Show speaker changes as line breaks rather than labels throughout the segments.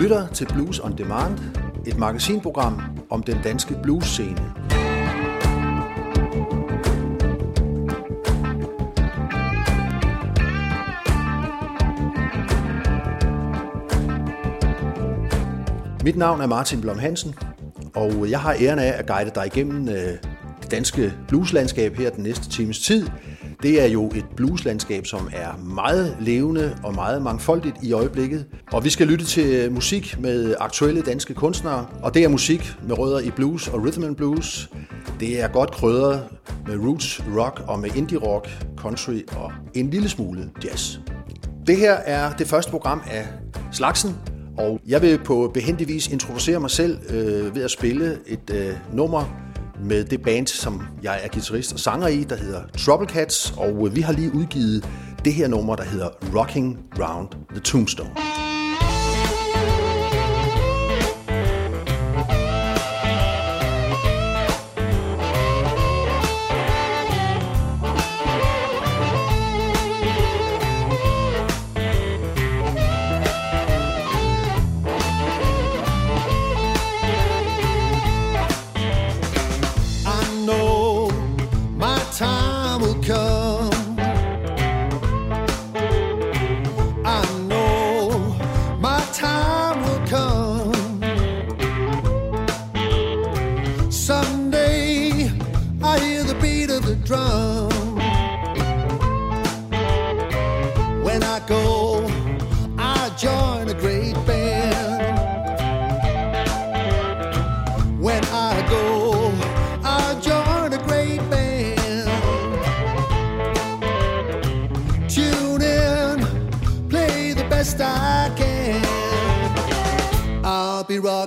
lytter til Blues on Demand, et magasinprogram om den danske bluesscene. Mit navn er Martin Blom Hansen, og jeg har æren af at guide dig igennem øh, det danske blueslandskab her den næste times tid. Det er jo et blueslandskab, som er meget levende og meget mangfoldigt i øjeblikket. Og vi skal lytte til musik med aktuelle danske kunstnere, og det er musik med rødder i blues og rhythm and blues. Det er godt krydret med roots rock og med indie rock, country og en lille smule jazz. Det her er det første program af slagsen, og jeg vil på behendig vis introducere mig selv øh, ved at spille et øh, nummer med det band, som jeg er guitarist og sanger i, der hedder Trouble Cats, og øh, vi har lige udgivet det her nummer, der hedder Rocking Round the Tombstone.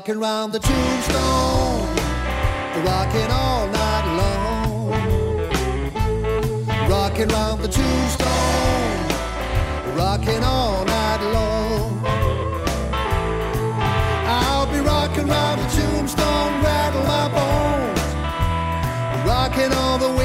Rocking round the tombstone, rocking all night long. Rocking round the tombstone, rocking all night long. I'll be rocking round the tombstone, rattle my bones, rocking all the way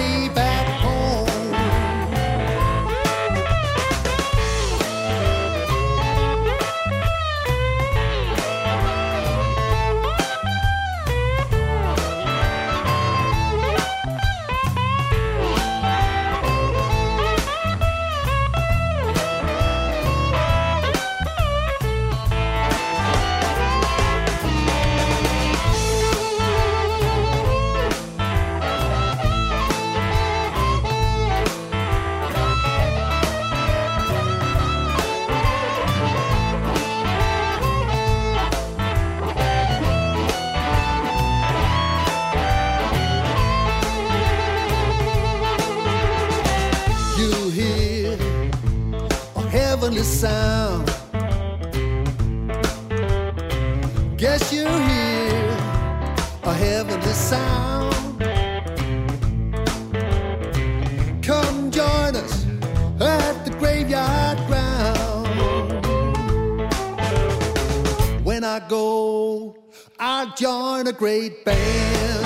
join a great band.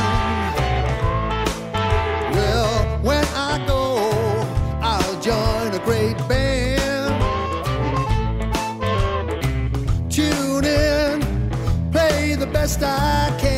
Well, when I go, I'll join a great band. Tune in, play the best I can.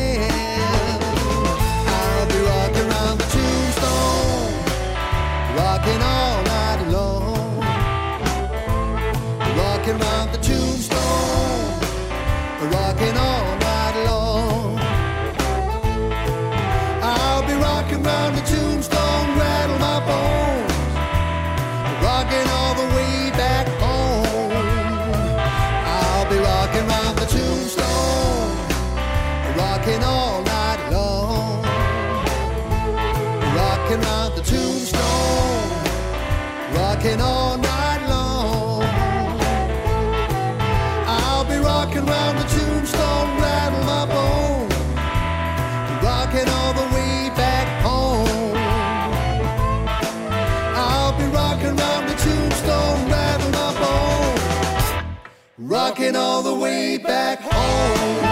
walking all the way back home.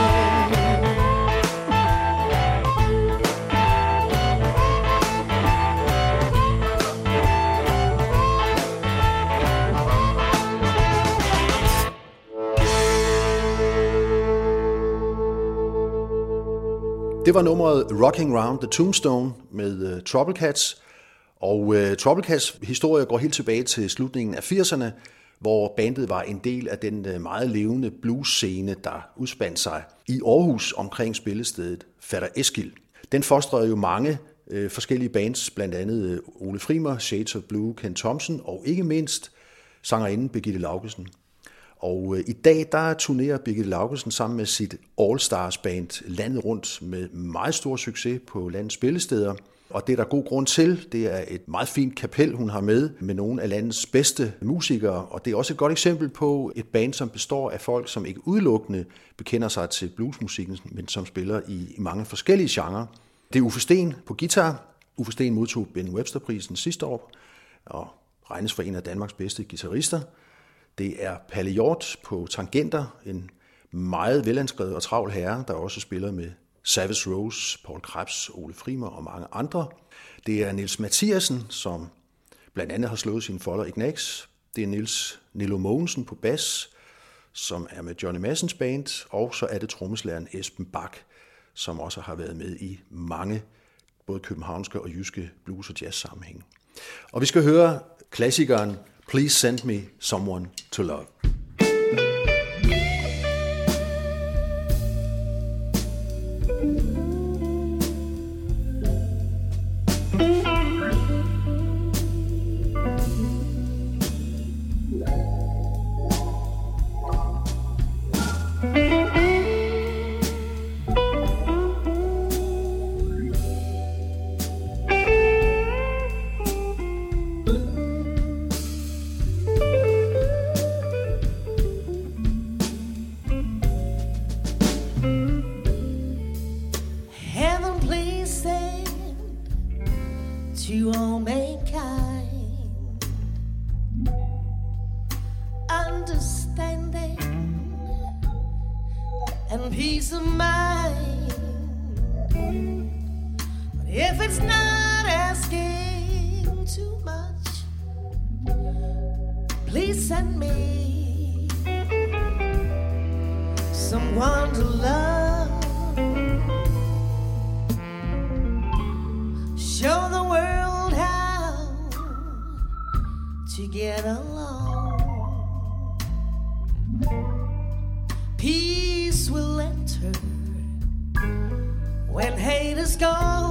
Det var nummeret Rocking Round the Tombstone med øh, uh, Troublecats. Og øh, uh, Troublecats historie går helt tilbage til slutningen af 80'erne, hvor bandet var en del af den øh, meget levende blues-scene, der udspandt sig i Aarhus omkring spillestedet Fatter Eskild. Den fostrede jo mange øh, forskellige bands, blandt andet øh, Ole Frimer, Shades of Blue, Ken Thompson og ikke mindst sangerinden Birgitte Laugesen. Og øh, i dag, der turnerer Birgitte Laugesen sammen med sit All-Stars band landet rundt med meget stor succes på landets spillesteder. Og det er der god grund til. Det er et meget fint kapel, hun har med, med nogle af landets bedste musikere. Og det er også et godt eksempel på et band, som består af folk, som ikke udelukkende bekender sig til bluesmusikken, men som spiller i, mange forskellige genrer. Det er Uffe Sten på guitar. Uffe Sten modtog Ben Webster-prisen sidste år, og regnes for en af Danmarks bedste guitarister. Det er Palle Hjort på tangenter, en meget velanskrevet og travl herre, der også spiller med Savage Rose, Paul Krebs, Ole Frimer og mange andre. Det er Nils Mathiasen, som blandt andet har slået sine folder i Knacks. Det er Nils Nilo Mogensen på bas, som er med Johnny Massens band, og så er det trommeslæren Esben Bak, som også har været med i mange både københavnske og jyske blues- og jazz-sammenhæng. Og vi skal høre klassikeren Please send me someone to love.
someone to love. Show the world how to get along. Peace will enter when hate is gone.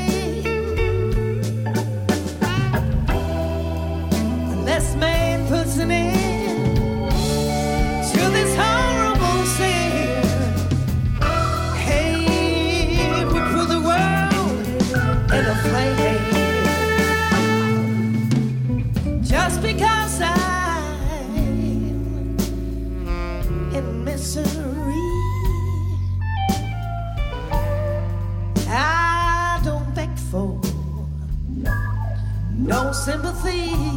sympathy.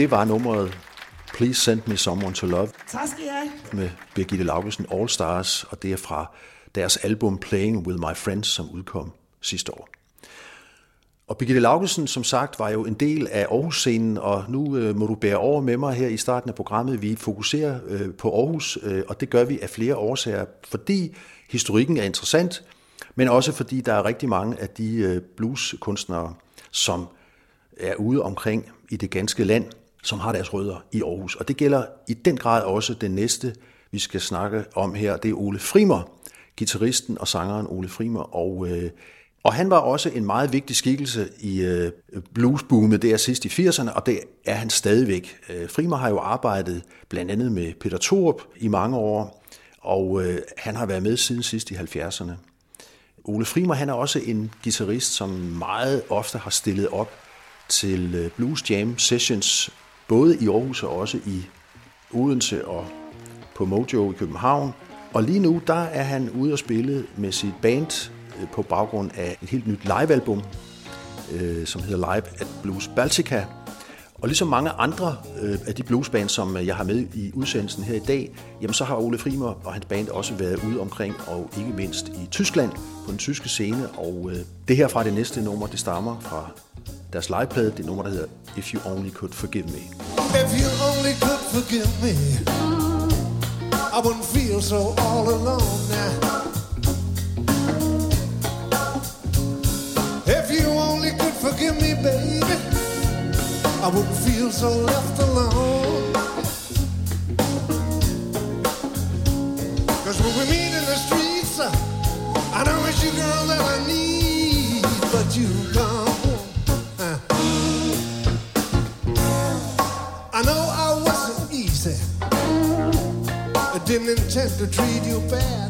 Det var nummeret Please Send Me Someone to Love
Tak skal I have.
med Birgitte Laugesen All Stars, og det er fra deres album Playing With My Friends, som udkom sidste år. Og Birgitte Laugesen, som sagt, var jo en del af Aarhus-scenen, og nu øh, må du bære over med mig her i starten af programmet. Vi fokuserer øh, på Aarhus, øh, og det gør vi af flere årsager, fordi historikken er interessant, men også fordi der er rigtig mange af de øh, blueskunstnere, som er ude omkring i det ganske land, som har deres rødder i Aarhus. Og det gælder i den grad også den næste, vi skal snakke om her. Det er Ole Frimer, gitarristen og sangeren Ole Frimer. Og, øh, og han var også en meget vigtig skikkelse i øh, bluesboomet der sidst i 80'erne, og det er han stadigvæk. Øh, Frimer har jo arbejdet blandt andet med Peter Thorup i mange år, og øh, han har været med siden sidst i 70'erne. Ole Frimer han er også en guitarist, som meget ofte har stillet op til øh, Blues Jam Sessions, både i Aarhus og også i Odense og på Mojo i København. Og lige nu, der er han ude og spille med sit band øh, på baggrund af et helt nyt livealbum, øh, som hedder Live at Blues Baltica. Og ligesom mange andre øh, af de bluesbands, som øh, jeg har med i udsendelsen her i dag, jamen så har Ole Frimer og hans band også været ude omkring, og ikke mindst i Tyskland på den tyske scene. Og øh, det her fra det næste nummer, det stammer fra deres legeplade, det nummer, der hedder If You Only Could Forgive Me.
If you only could forgive me, I wouldn't feel so all alone now. I wouldn't feel so left alone. Cause when we meet in the streets, I know it's you, girl, that I need, but you come. I know I wasn't easy. I didn't intend to treat you bad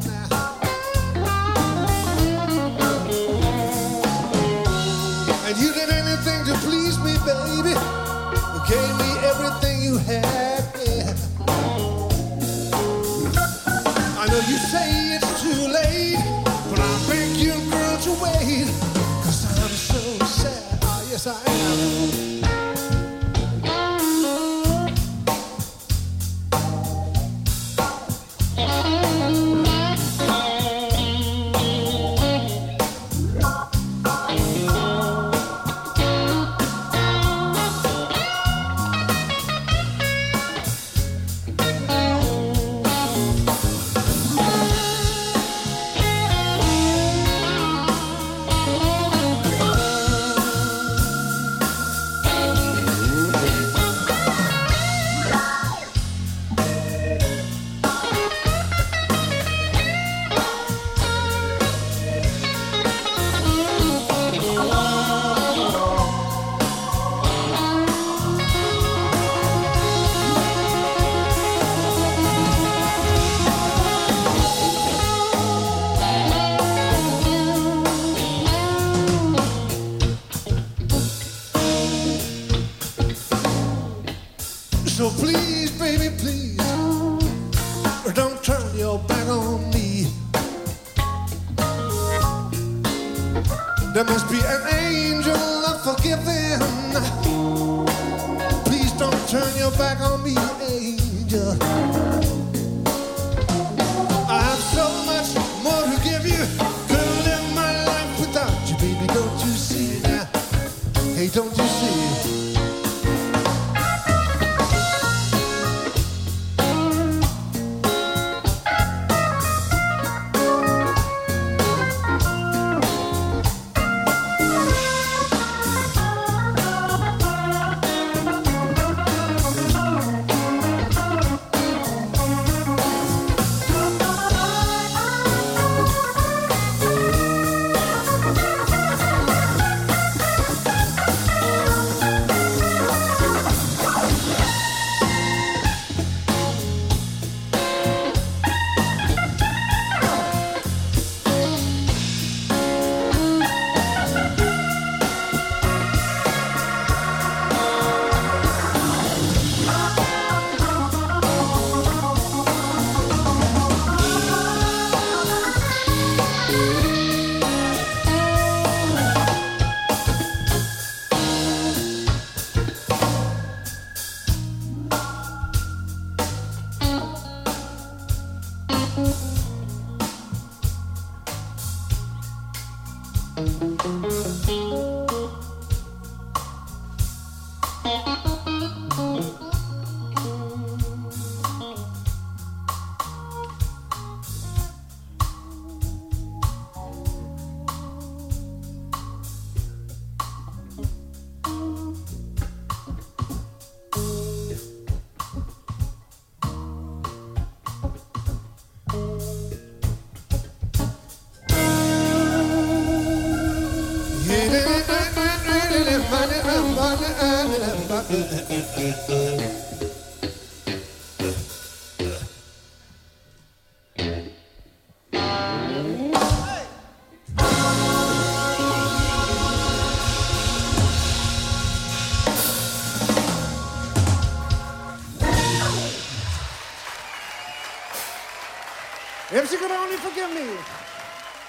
forgive me.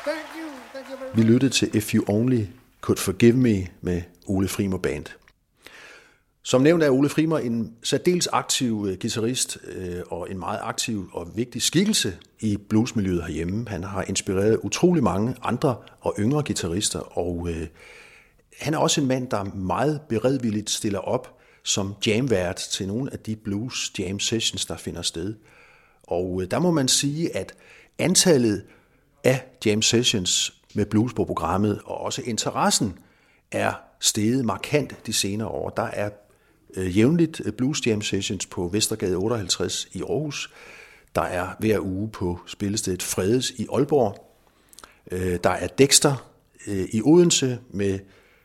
Thank you. Thank you very much.
Vi lyttede til If You Only Could Forgive Me med Ole Frimer Band. Som nævnt er Ole Frimer en særdeles aktiv øh, guitarist øh, og en meget aktiv og vigtig skikkelse i bluesmiljøet herhjemme. Han har inspireret utrolig mange andre og yngre guitarister, og øh, han er også en mand, der meget beredvilligt stiller op som jamvært til nogle af de blues jam sessions, der finder sted. Og der må man sige, at antallet af jam sessions med blues på programmet, og også interessen, er steget markant de senere år. Der er øh, jævnligt øh, blues jam sessions på Vestergade 58 i Aarhus. Der er hver uge på spillestedet Fredes i Aalborg. Øh, der er Dexter øh, i Odense med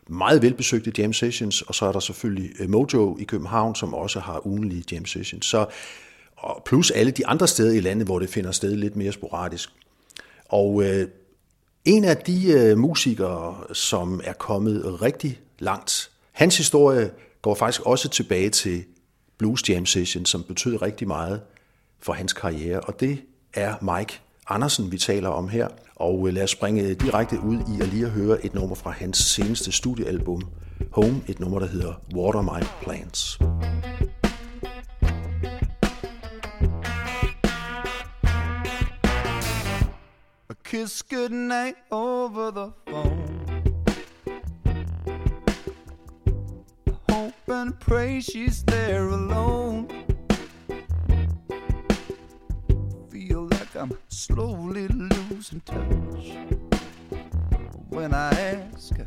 meget velbesøgte jam sessions, og så er der selvfølgelig øh, Mojo i København, som også har ugenlige jam sessions. Så, og plus alle de andre steder i landet, hvor det finder sted lidt mere sporadisk. Og øh, en af de øh, musikere, som er kommet rigtig langt, hans historie går faktisk også tilbage til Blues Jam Session, som betød rigtig meget for hans karriere, og det er Mike Andersen, vi taler om her. Og øh, lad os springe direkte ud i at lige at høre et nummer fra hans seneste studiealbum, Home, et nummer, der hedder Water My Plants.
A kiss goodnight over the phone. Hope and pray she's there alone. Feel like I'm slowly losing touch. When I ask her,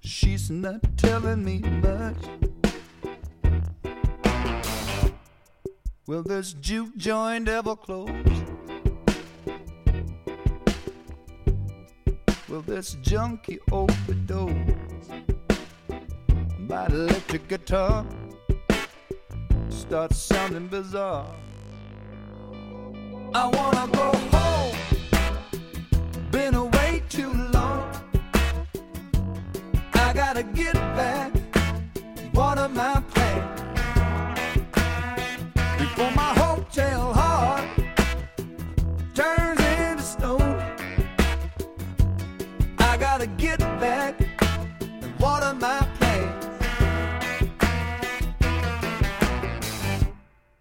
she's not telling me much. Will this juke joint ever close? Will this junkie overdose? My electric guitar starts sounding bizarre. I wanna go home. Been away too long. I gotta get back. Water my plant back and water my plants.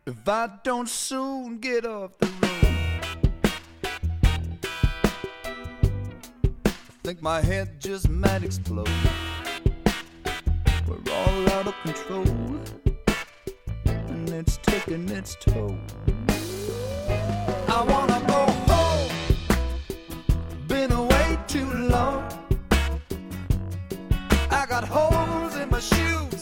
If I don't soon get off the road, I think my head just might explode. We're all out of control, and it's taking its toll. I wanna go home. Been away too long. Got holes in my shoes,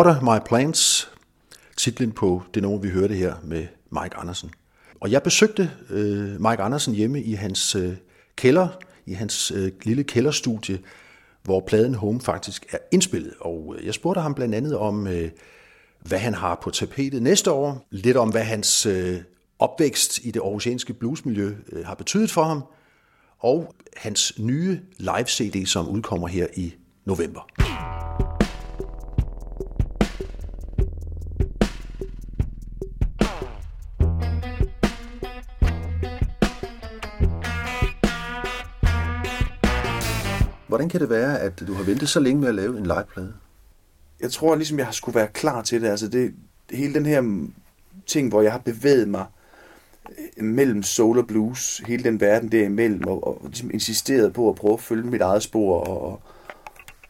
Water My Plants,
titlen på det nummer, vi hørte her med Mike Andersen. Og jeg besøgte øh, Mike Andersen hjemme i hans øh, kælder, i hans øh, lille kælderstudie, hvor pladen Home faktisk er indspillet. Og øh, jeg spurgte ham blandt andet om, øh, hvad han har på tapetet næste år, lidt om, hvad hans øh, opvækst i det aarhusianske bluesmiljø øh, har betydet for ham, og hans nye live-CD, som udkommer her i november. Hvordan kan det være, at du har ventet så længe med at lave en liveplade?
jeg tror ligesom, jeg har skulle være klar til det. Altså det, hele den her ting, hvor jeg har bevæget mig øh, mellem soul og blues, hele den verden derimellem, og, og ligesom insisteret på at prøve at følge mit eget spor, og,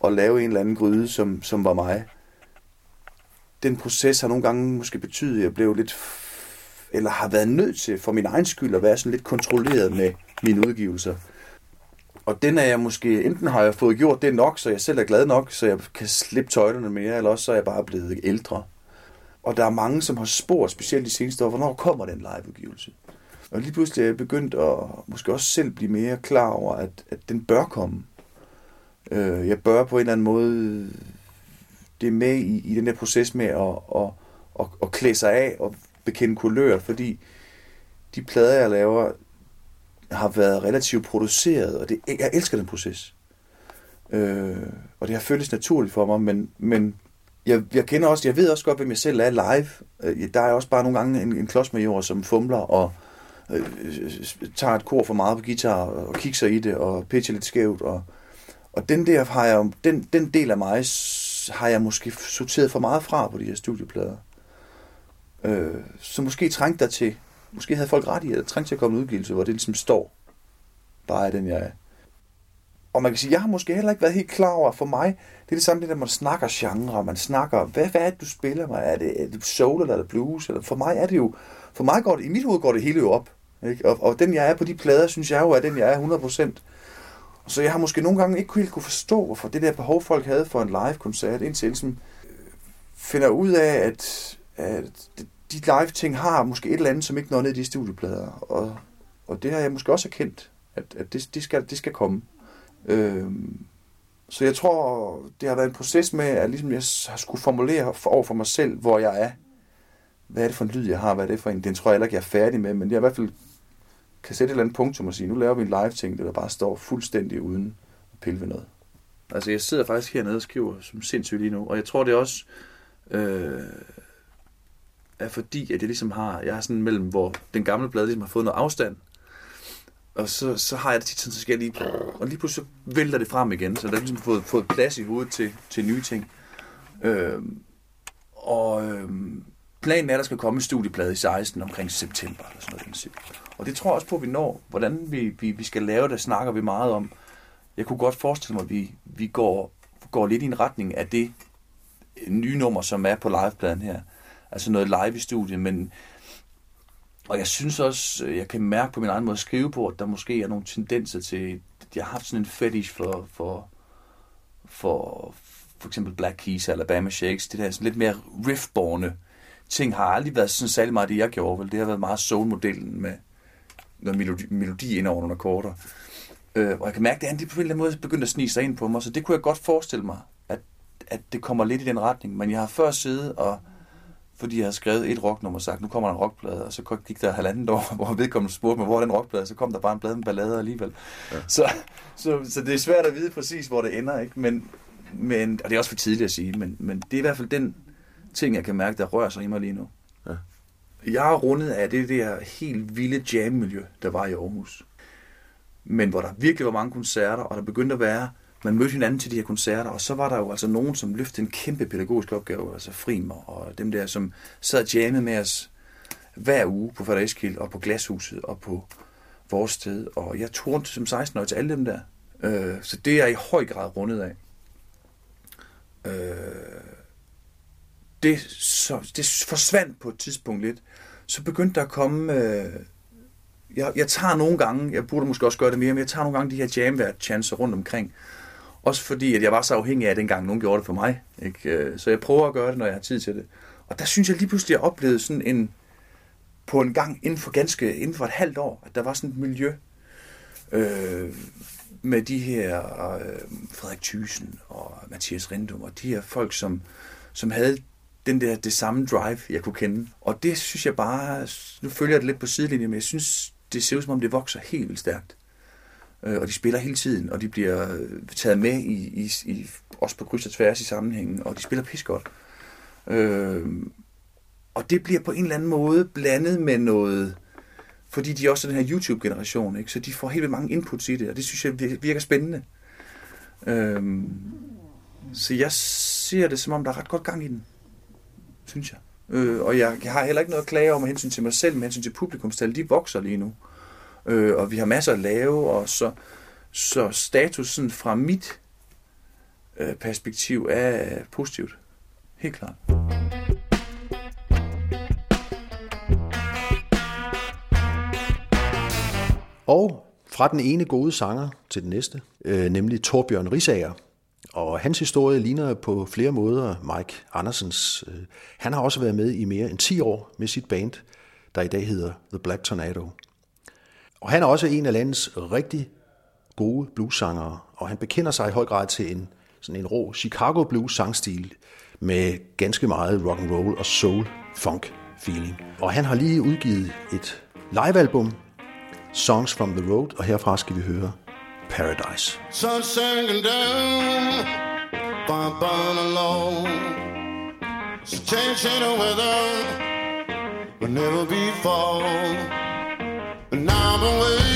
og lave en eller anden gryde, som, som var mig. Den proces har nogle gange måske betydet, at jeg blev lidt, eller har været nødt til for min egen skyld at være sådan lidt kontrolleret med mine udgivelser. Og den er jeg måske, enten har jeg fået gjort det nok, så jeg selv er glad nok, så jeg kan slippe tøjlerne mere, eller også så er jeg bare blevet ældre. Og der er mange, som har spurgt, specielt de seneste år, hvornår kommer den liveudgivelse? Og lige pludselig er jeg begyndt at måske også selv blive mere klar over, at, at den bør komme. Øh, jeg bør på en eller anden måde det er med i, i den der proces med at, at, at, at klæde sig af og bekende kulør, fordi de plader, jeg laver, har været relativt produceret, og det, jeg elsker den proces. Øh, og det har føltes naturligt for mig, men, men jeg, jeg kender også, jeg ved også godt, hvem jeg selv er live. Øh, Der er også bare nogle gange en, en klodsmajor, som fumler og øh, tager et kor for meget på guitar og kigger i det og pitcher lidt skævt. Og, og den der har jeg, den, den del af mig har jeg måske sorteret for meget fra på de her studieplader. Øh, så måske trængte der til, måske havde folk ret i, at der trængte til at komme en udgivelse, hvor det ligesom står, bare er den jeg er. Og man kan sige, jeg har måske heller ikke været helt klar over, for mig, det er det samme, det der, man snakker genre, man snakker, hvad, hvad er det, du spiller mig? Er det, er det soul, eller er det blues? Eller for mig er det jo, for mig går det, i mit hoved går det hele jo op. Ikke? Og, og den, jeg er på de plader, synes jeg jo, er den, jeg er 100%. så jeg har måske nogle gange ikke helt kunne forstå, hvorfor det der behov, folk havde for en live-koncert, indtil jeg ligesom øh, finder ud af, at, at de live-ting har måske et eller andet, som ikke når ned i de studieplader. Og, og det har jeg måske også erkendt, at, at det, det, skal, det skal komme. Øhm, så jeg tror, det har været en proces med, at ligesom jeg har skulle formulere for, over for mig selv, hvor jeg er. Hvad er det for en lyd, jeg har? Hvad er det for en? Den tror jeg heller ikke, jeg er færdig med, men jeg i hvert fald kan sætte et eller andet punktum og sige, nu laver vi en live-ting, der bare står fuldstændig uden at pille ved noget. Altså, jeg sidder faktisk hernede og skriver som sindssygt lige nu, og jeg tror, det er også øh, er fordi, at jeg ligesom har, jeg har sådan mellem, hvor den gamle blade ligesom har fået noget afstand, og så, så har jeg det tit sådan, så skal jeg lige, og lige pludselig så vælter det frem igen, så der er ligesom fået, fået plads i hovedet til, til nye ting. Øh, og øh, planen er, at der skal komme en studieplade i 16 omkring september, eller sådan noget. Og det tror jeg også på, at vi når. Hvordan vi, vi, vi skal lave det, snakker vi meget om. Jeg kunne godt forestille mig, at vi, vi går, går lidt i en retning af det nye nummer, som er på livepladen her. Altså noget live i studiet, men og jeg synes også, øh, jeg kan mærke på min egen måde at skrive på, at der måske er nogle tendenser til, jeg har haft sådan en fetish for, for, for, for eksempel Black Keys, Alabama Shakes, det der sådan lidt mere riffborne ting har aldrig været sådan særlig meget det, jeg gjorde, vel? Det har været meget soul-modellen med noget melodi, melodi ind over nogle akkorder. Øh, og jeg kan mærke, at det er på en eller anden måde begyndt at snige sig ind på mig, så det kunne jeg godt forestille mig, at, at det kommer lidt i den retning. Men jeg har før siddet og fordi jeg har skrevet et rocknummer og sagt, nu kommer der en rockplade, og så gik der halvandet år, hvor vedkommende spurgte mig, hvor er den rockplade, så kom der bare en plade med ballader alligevel. Ja. Så, så, så, det er svært at vide præcis, hvor det ender, ikke? Men, men, og det er også for tidligt at sige, men, men det er i hvert fald den ting, jeg kan mærke, der rører sig i mig lige nu. Ja. Jeg har rundet af det der helt vilde jam-miljø, der var i Aarhus. Men hvor der virkelig var mange koncerter, og der begyndte at være man mødte hinanden til de her koncerter, og så var der jo altså nogen, som løftede en kæmpe pædagogisk opgave, altså Frimer og dem der, som sad og jammede med os hver uge på Frederikskild og på Glashuset og på vores sted. Og jeg tog som 16 år til alle dem der. Øh, så det er i høj grad rundet af. Øh, det, så, det forsvandt på et tidspunkt lidt. Så begyndte der at komme... Øh, jeg, jeg tager nogle gange, jeg burde måske også gøre det mere, men jeg tager nogle gange de her jamvært-chancer rundt omkring. Også fordi, at jeg var så afhængig af, at dengang nogen gjorde det for mig. Ikke? Øh, så jeg prøver at gøre det, når jeg har tid til det. Og der synes jeg lige pludselig, at jeg oplevede sådan en, på en gang inden for ganske, inden for et halvt år, at der var sådan et miljø øh, med de her øh, Frederik Thyssen og Mathias Rindum og de her folk, som, som havde den der, det samme drive, jeg kunne kende. Og det synes jeg bare, nu følger jeg det lidt på sidelinjen, men jeg synes, det ser ud som om, det vokser helt vildt stærkt Øh, og de spiller hele tiden, og de bliver øh, taget med i, i, i også på kryds og tværs i sammenhængen, og de spiller pis godt. Øh, og det bliver på en eller anden måde blandet med noget, fordi de er også den her YouTube-generation, ikke? så de får helt vildt mange inputs i det, og det synes jeg virker spændende. Øh, så jeg ser det, som om der er ret godt gang i den, synes jeg. Øh, og jeg, jeg har heller ikke noget at klage om med hensyn til mig selv, med hensyn til publikumstal, de vokser lige nu. Øh, øh, og vi har masser at lave, og så, så statusen fra mit øh, perspektiv er positivt. Helt klart.
Og fra den ene gode sanger til den næste, øh, nemlig Torbjørn Risager. Og hans historie ligner på flere måder Mike Andersens. Øh, han har også været med i mere end 10 år med sit band, der i dag hedder The Black Tornado. Og han er også en af landets rigtig gode bluessangere, og han bekender sig i høj grad til en, sådan en rå Chicago blues sangstil med ganske meget rock and roll og soul funk feeling. Og han har lige udgivet et livealbum, Songs from the Road, og herfra skal vi høre Paradise.
Sun sinking down, fire burning
change in the weather will never be fall. and I'm away.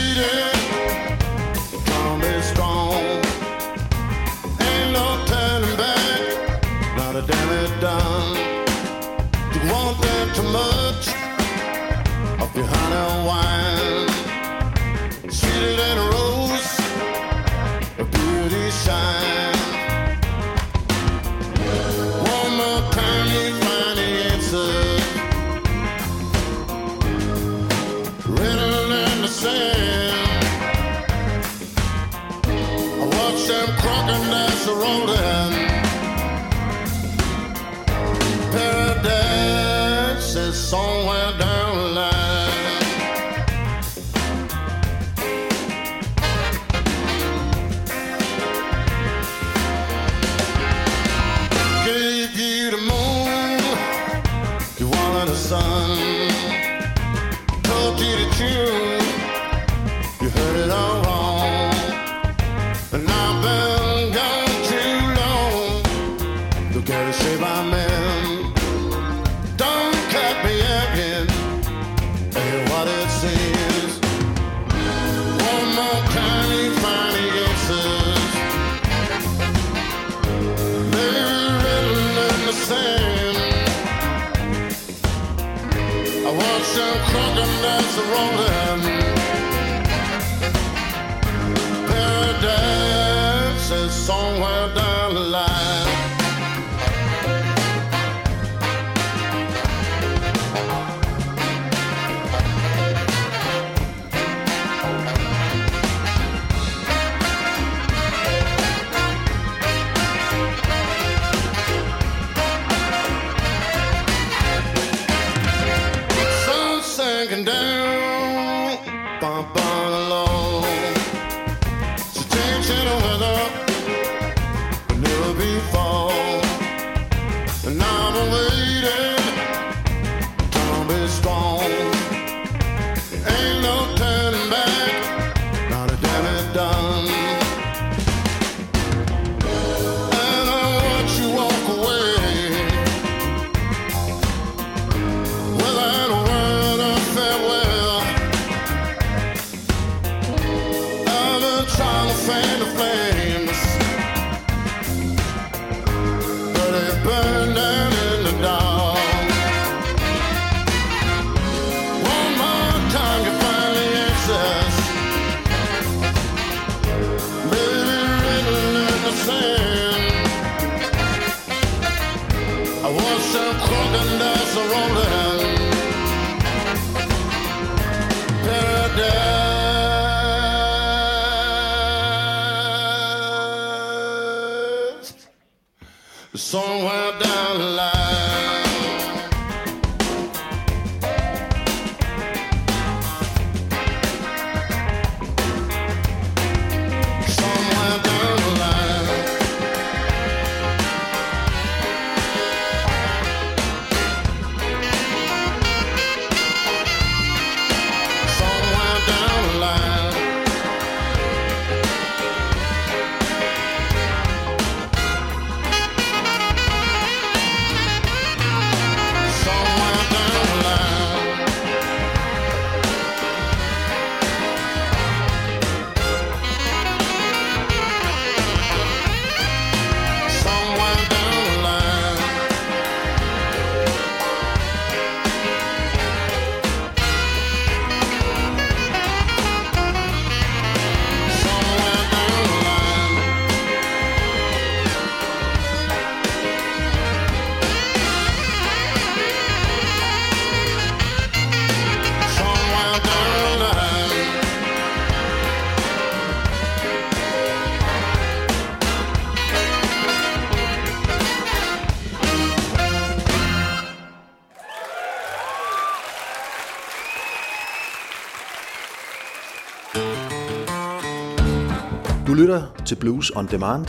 Til Blues on Demand,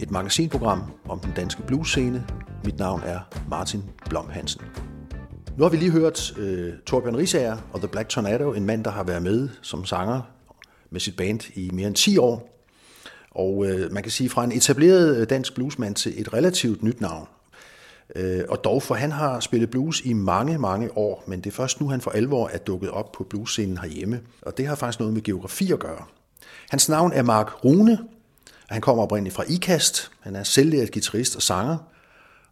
et magasinprogram om den danske bluesscene. Mit navn er Martin Blom Hansen. Nu har vi lige hørt øh, Torbjørn Risager og The Black Tornado, en mand, der har været med som sanger med sit band i mere end 10 år. Og øh, man kan sige fra en etableret øh, dansk bluesmand til et relativt nyt navn. Øh, og dog, for han har spillet blues i mange, mange år, men det er først nu, han for alvor er dukket op på bluesscenen herhjemme. Og det har faktisk noget med geografi at gøre. Hans navn er Mark Rune, han kommer oprindeligt fra IKAST. Han er selvlært guitarist og sanger,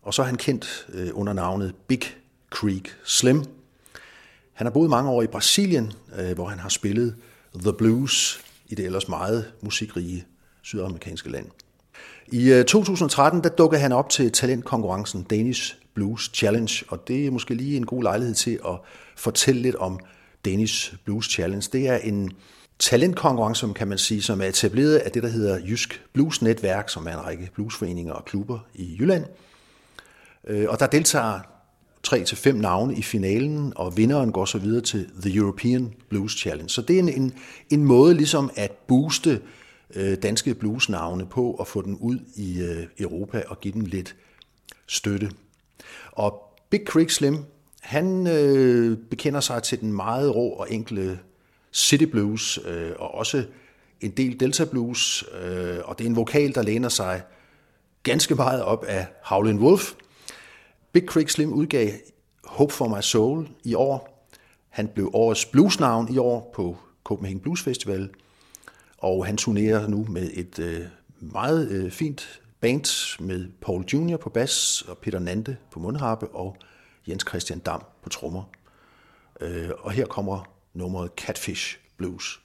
og så er han kendt øh, under navnet Big Creek Slim. Han har boet mange år i Brasilien, øh, hvor han har spillet The Blues i det ellers meget musikrige sydamerikanske land. I øh, 2013 der dukkede han op til talentkonkurrencen Danish Blues Challenge, og det er måske lige en god lejlighed til at fortælle lidt om Danish Blues Challenge. Det er en talentkonkurrence, kan man sige, som er etableret af det, der hedder Jysk Blues Netværk, som er en række bluesforeninger og klubber i Jylland. Øh, og der deltager tre til fem navne i finalen, og vinderen går så videre til The European Blues Challenge. Så det er en, en, en måde ligesom at booste øh, danske bluesnavne på og få dem ud i øh, Europa og give dem lidt støtte. Og Big Creek Slim, han øh, bekender sig til den meget rå og enkle city blues, øh, og også en del delta blues, øh, og det er en vokal, der læner sig ganske meget op af Howlin' Wolf. Big Creek Slim udgav Hope for My Soul i år. Han blev årets bluesnavn i år på Copenhagen Blues Festival, og han turnerer nu med et øh, meget øh, fint band med Paul Jr. på bas og Peter Nante på mundharpe og Jens Christian Dam på trommer. Øh, og her kommer nummeret Catfish Blues.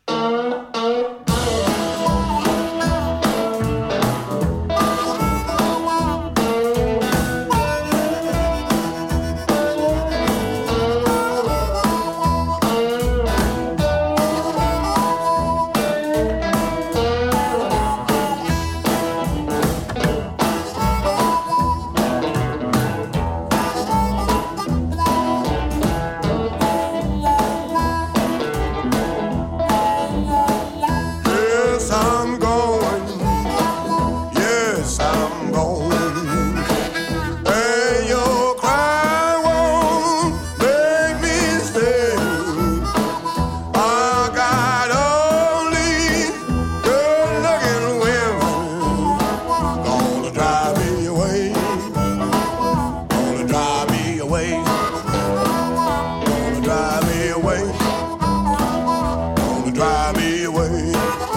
Away.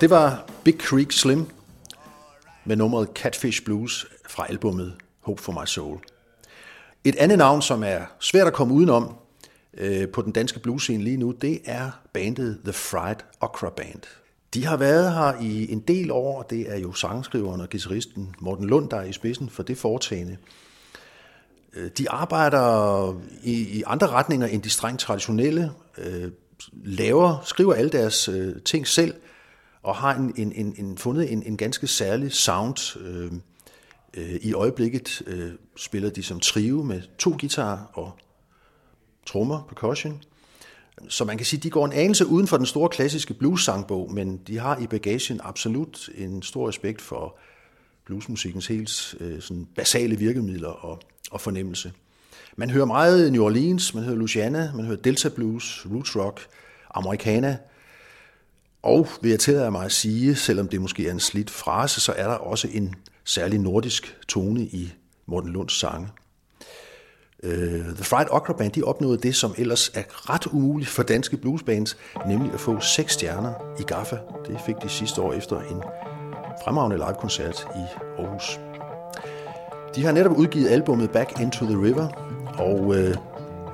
Og det var Big Creek Slim med nummeret Catfish Blues fra albummet Hope for My Soul. Et andet navn, som er svært at komme udenom øh, på den danske bluescene lige nu, det er bandet The Fried Okra Band. De har været her i en del år, og det er jo sangskriveren og guitaristen Morten Lund, der er i spidsen for det foretagende. Øh, de arbejder i, i andre retninger end de strengt traditionelle. Øh, laver, skriver alle deres øh, ting selv, og har en, en, en, en fundet en, en ganske særlig sound. Øh, øh, I øjeblikket øh, spiller de som trio med to guitarer og trommer, percussion. Så man kan sige, at de går en anelse uden for den store klassiske blues-sangbog, men de har i bagagen absolut en stor respekt for bluesmusikkens helt øh, sådan basale virkemidler og, og fornemmelse. Man hører meget New Orleans, man hører Louisiana, man hører Delta Blues, Roots Rock, Americana, og vil jeg tillade mig at sige, selvom det måske er en slidt frase, så er der også en særlig nordisk tone i Morten Lunds sange. Uh, The Fried Okra Band de opnåede det, som ellers er ret umuligt for danske bluesbands, nemlig at få seks stjerner i GAFFA. Det fik de sidste år efter en fremragende livekoncert i Aarhus. De har netop udgivet albummet Back Into the River, og uh,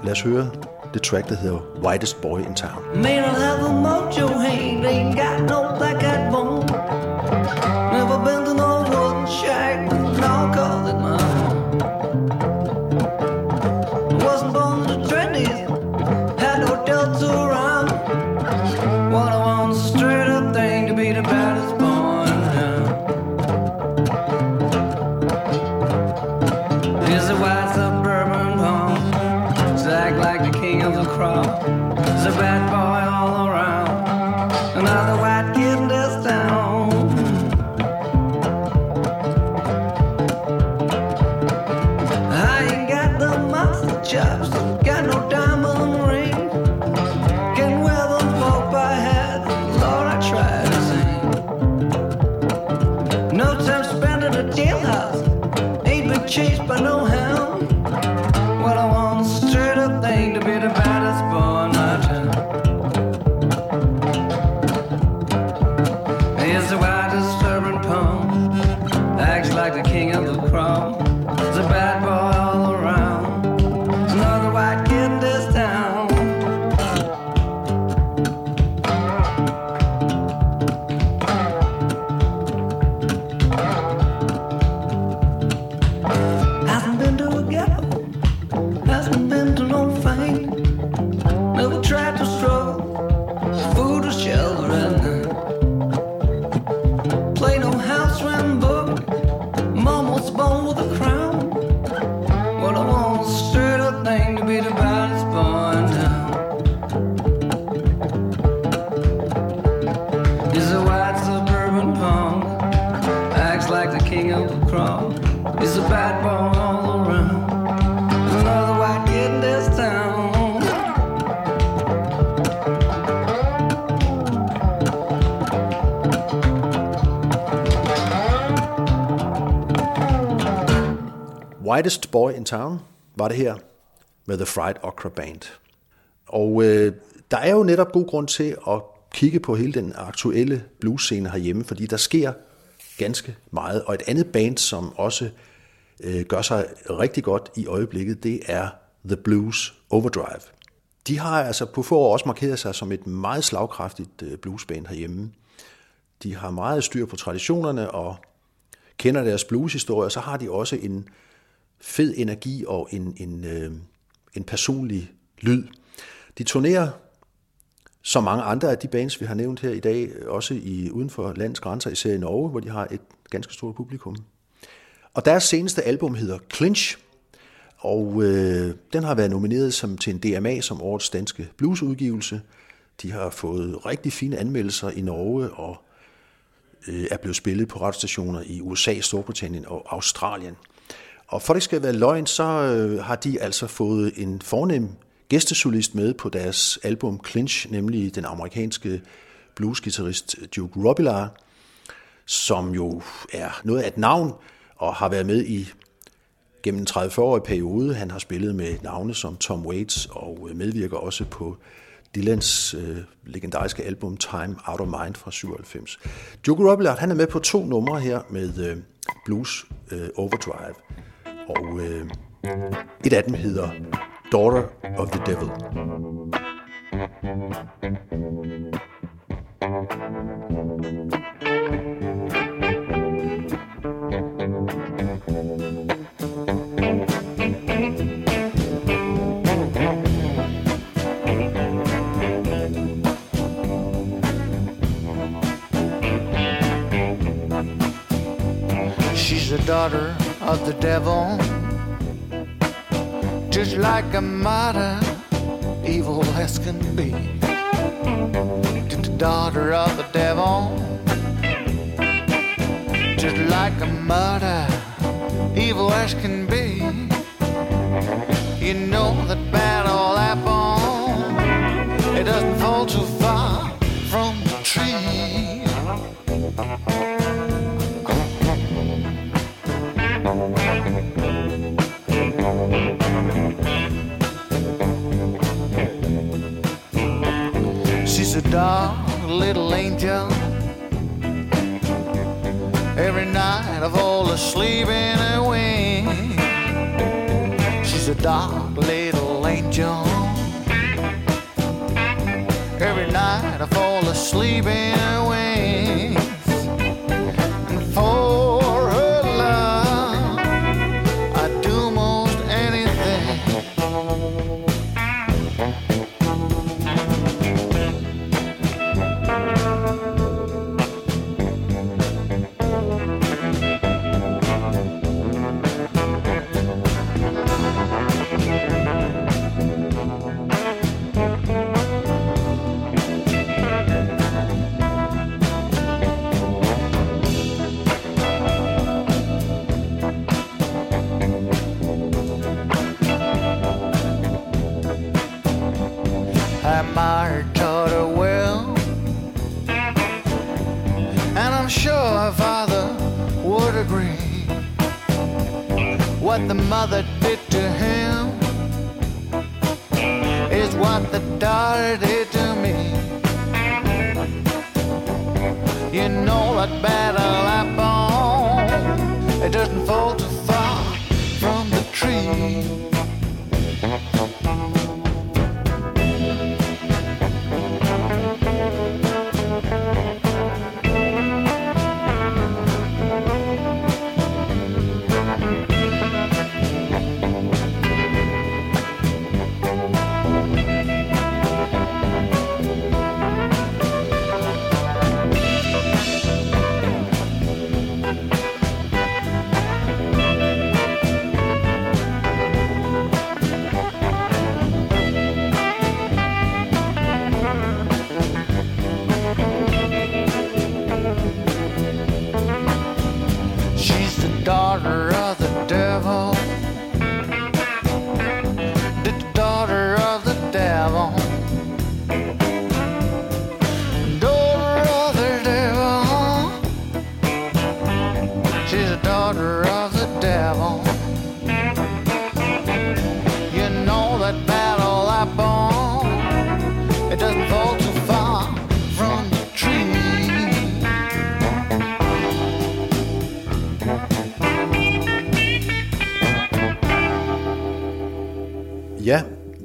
lad os høre det track, der hedder Whitest Boy in Town.
May Whitest Boy in Town
var det her med The Fried Okra Band. Og øh, der er jo netop god grund til at kigge på hele den aktuelle bluesscene herhjemme, fordi der sker ganske meget. Og et andet band, som også øh, gør sig rigtig godt i øjeblikket, det er The Blues Overdrive. De har altså på få år også markeret sig som et meget slagkraftigt øh, bluesband herhjemme. De har meget styr på traditionerne og kender deres blueshistorie, og så har de også en fed energi og en, en, øh, en personlig lyd. De turnerer, som mange andre af de bands, vi har nævnt her i dag, også i, uden for landets grænser, især i Norge, hvor de har et ganske stort publikum. Og deres seneste album hedder Clinch, og øh, den har været nomineret som, til en DMA som årets danske bluesudgivelse. De har fået rigtig fine anmeldelser i Norge og øh, er blevet spillet på radiostationer i USA, Storbritannien og Australien. Og for det skal være løgn, så øh, har de altså fået en fornem gæstesolist med på deres album Clinch, nemlig den amerikanske bluesgitarrist Duke Robillard, som jo er noget af et navn og har været med i gennem en 30-årig periode. Han har spillet med navne som Tom Waits og øh, medvirker også på Dylans øh, legendariske album Time Out of Mind fra 97. Duke Robillard, han er med på to numre her med øh, Blues øh, Overdrive. Og øh, et af dem hedder Daughter of the Devil.
Daughter of the devil, just like a mother, evil as can be. To the daughter of the devil, just like a mother, evil as can be. You know that bad old apple, it doesn't fall too far from the tree. Dark little angel. Every night I fall asleep in her wing. She's a dark little angel. Every night I fall asleep in her wings.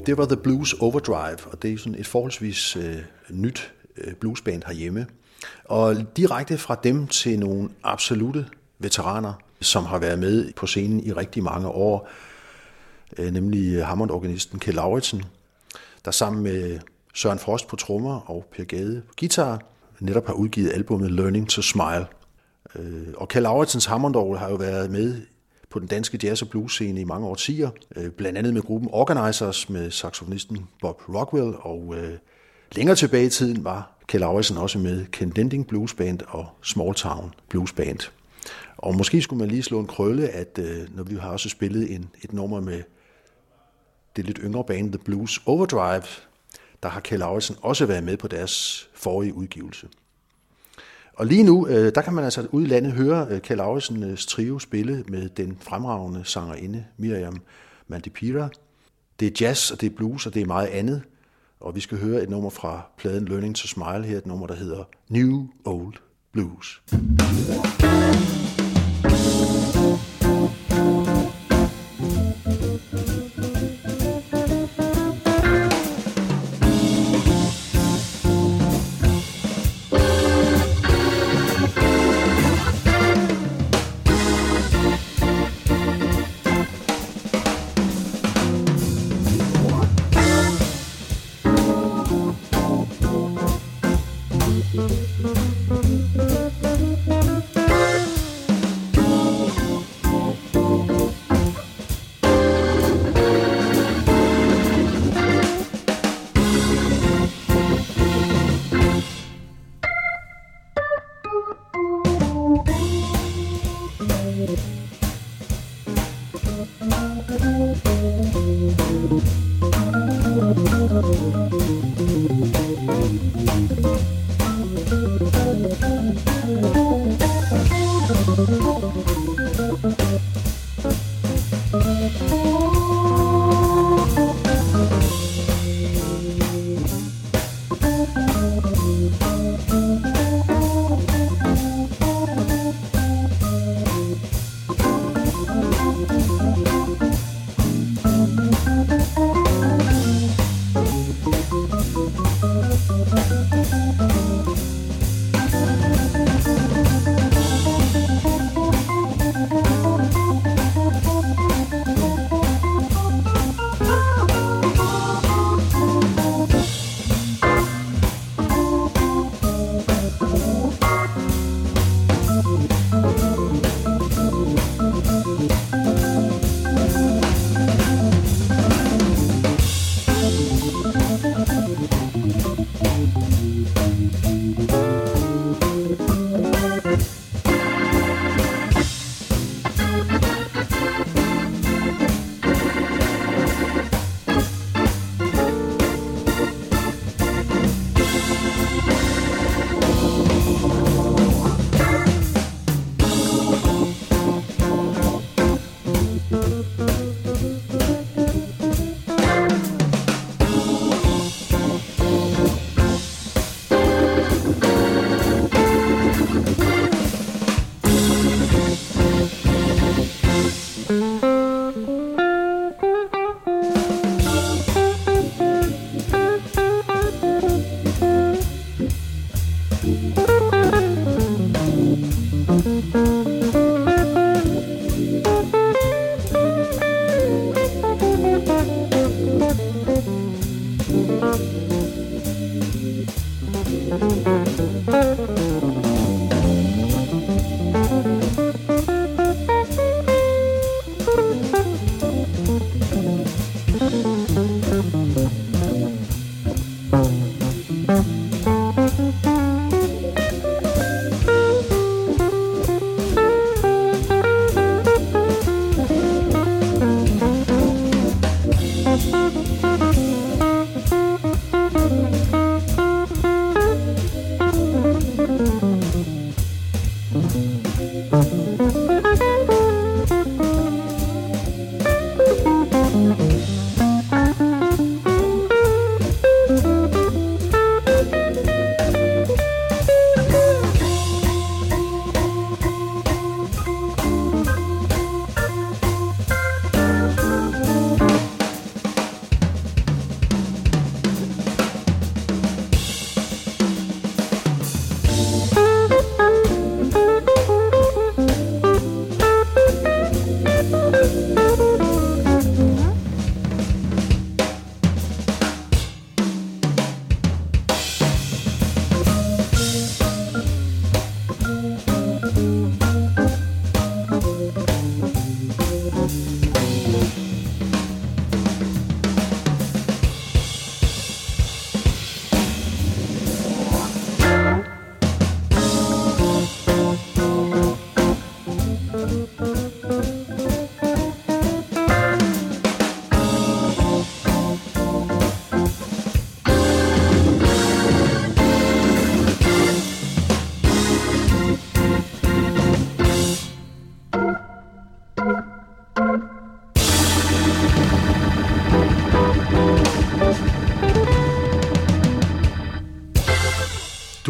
Det var The Blues Overdrive, og det er sådan et forholdsvis øh, nyt øh, bluesband herhjemme. Og direkte fra dem til nogle absolute veteraner, som har været med på scenen i rigtig mange år, øh, nemlig Hammond-organisten Kjell Lauritsen, der sammen med Søren Frost på trommer og Per Gade på guitar, netop har udgivet albumet Learning to Smile. Øh, Og Kjell Lauritsens Hammond har jo været med på den danske jazz- og blues-scene i mange årtier, øh, blandt andet med gruppen Organizers med saxofonisten Bob Rockwell, og øh, længere tilbage i tiden var Kjell Lauritsen også med Ken Lending Blues Band og Small Town Blues Band. Og måske skulle man lige slå en krølle, at øh, når vi har også spillet en, et nummer med det lidt yngre band The Blues Overdrive, der har Kjell Lauritsen også været med på deres forrige udgivelse. Og lige nu, øh, der kan man altså ude i landet høre øh, Kjell Lauritsens trio spille med den fremragende sangerinde Miriam Mandipira. Det er jazz, og det er blues, og det er meget andet. Og vi skal høre et nummer fra pladen Learning to Smile her, et nummer, der hedder New Old Blues.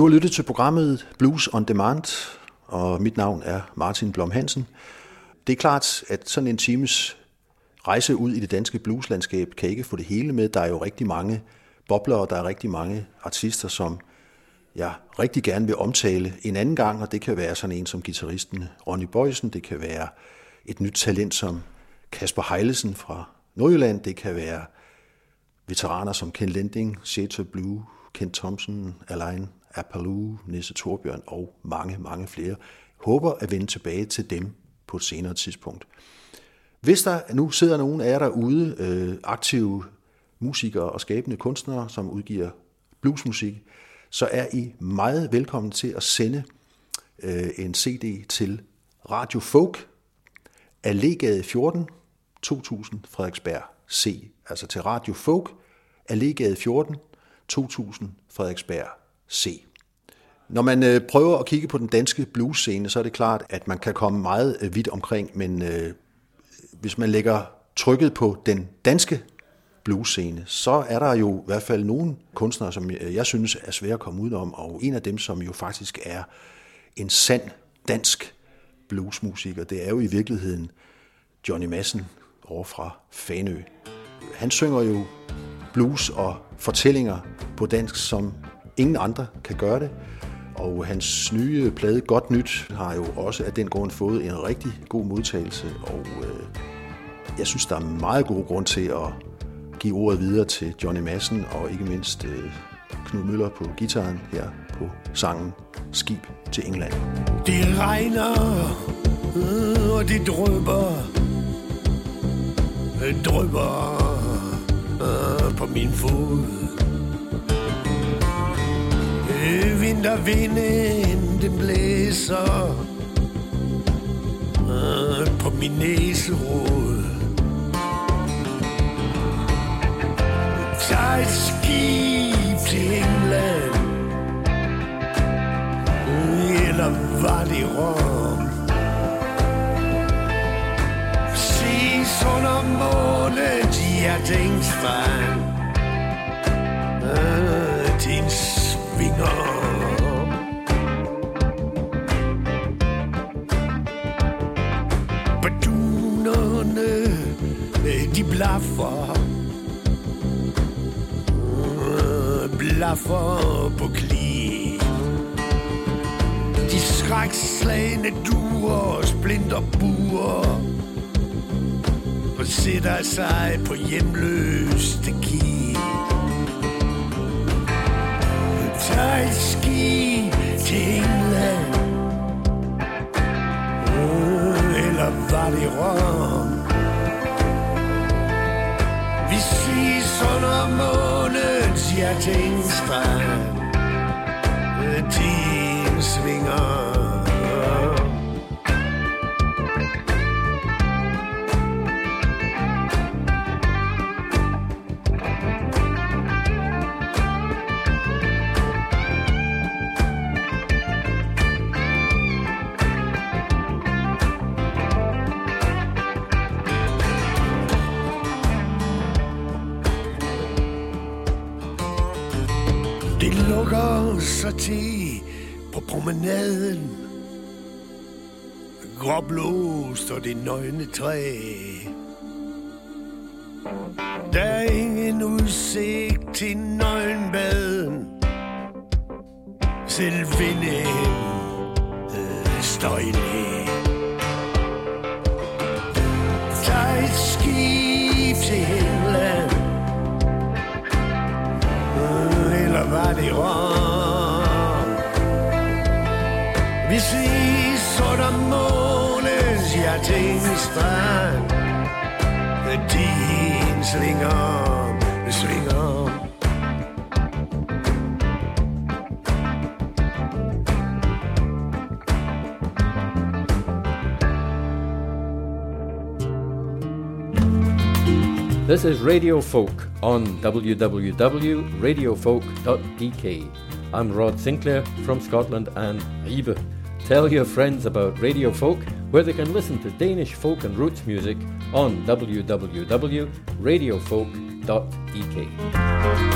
Du har lyttet til programmet Blues on Demand, og mit navn er Martin Blom Hansen. Det er klart, at sådan en times rejse ud i det danske blueslandskab kan ikke få det hele med. Der er jo rigtig mange bobler, og der er rigtig mange artister, som jeg rigtig gerne vil omtale en anden gang, og det kan være sådan en som gitarristen Ronny Bøjsen, det kan være et nyt talent som Kasper Heilesen fra Nordjylland, det kan være veteraner som Ken Lending, Shater Blue, Kent Thompson, Alain Apaloo, Nisse Torbjørn og mange, mange flere. Håber at vende tilbage til dem på et senere tidspunkt. Hvis der nu sidder nogen af jer derude, øh, aktive musikere og skabende kunstnere, som udgiver bluesmusik, så er I meget velkommen til at sende øh, en CD til Radio Folk, Allegade 14, 2000 Frederiksberg C. Altså til Radio Folk, Allegade 14, 2000 Frederiksberg se. Når man øh, prøver at kigge på den danske blues-scene, så er det klart, at man kan komme meget øh, vidt omkring, men øh, hvis man lægger trykket på den danske blues-scene, så er der jo i hvert fald nogle kunstnere, som øh, jeg synes er svære at komme udenom, om, og en af dem, som jo faktisk er en sand dansk bluesmusiker, det er jo i virkeligheden Johnny Madsen over fra Fanø. Han synger jo blues og fortællinger på dansk, som ingen andre kan gøre det. Og hans nye plade Godt Nyt har jo også af den grund fået en rigtig god modtagelse, og øh, jeg synes, der er meget god grund til at give ordet videre til Johnny Madsen og ikke mindst øh, Knud Møller på gitaren her på sangen Skib til England.
Det regner, øh, og det drøber, øh, drøber øh, på min fod. Øh, Vintervinden, den blæser øh, på min næserod. Tag et skib til England, eller var det Rom? Ses under målet, hjertingsfang, øh, en vinger. Badunerne, øh, de blaffer, øh, blaffer på kli. De skrækslagende duer, splinter buer, og sætter sig på hjemløste ki. Tag et ski til England, oh, eller var det Rom? Vi ses under månens hjertingsfang Din svinger promenaden. Gråblåst og det nøgne træ. Der er ingen udsigt til nøgenbaden. Selv vinden øh, står i læ Tag et skib til himlen øh, eller var det råd Vi ses under månens hjertingsfang Din svinger, svinger
This is Radio Folk on www.radiofolk.dk. I'm Rod Sinclair from Scotland and Ribe. Tell your friends about Radio Folk, where they can listen to Danish folk and roots music on www.radiofolk.dk.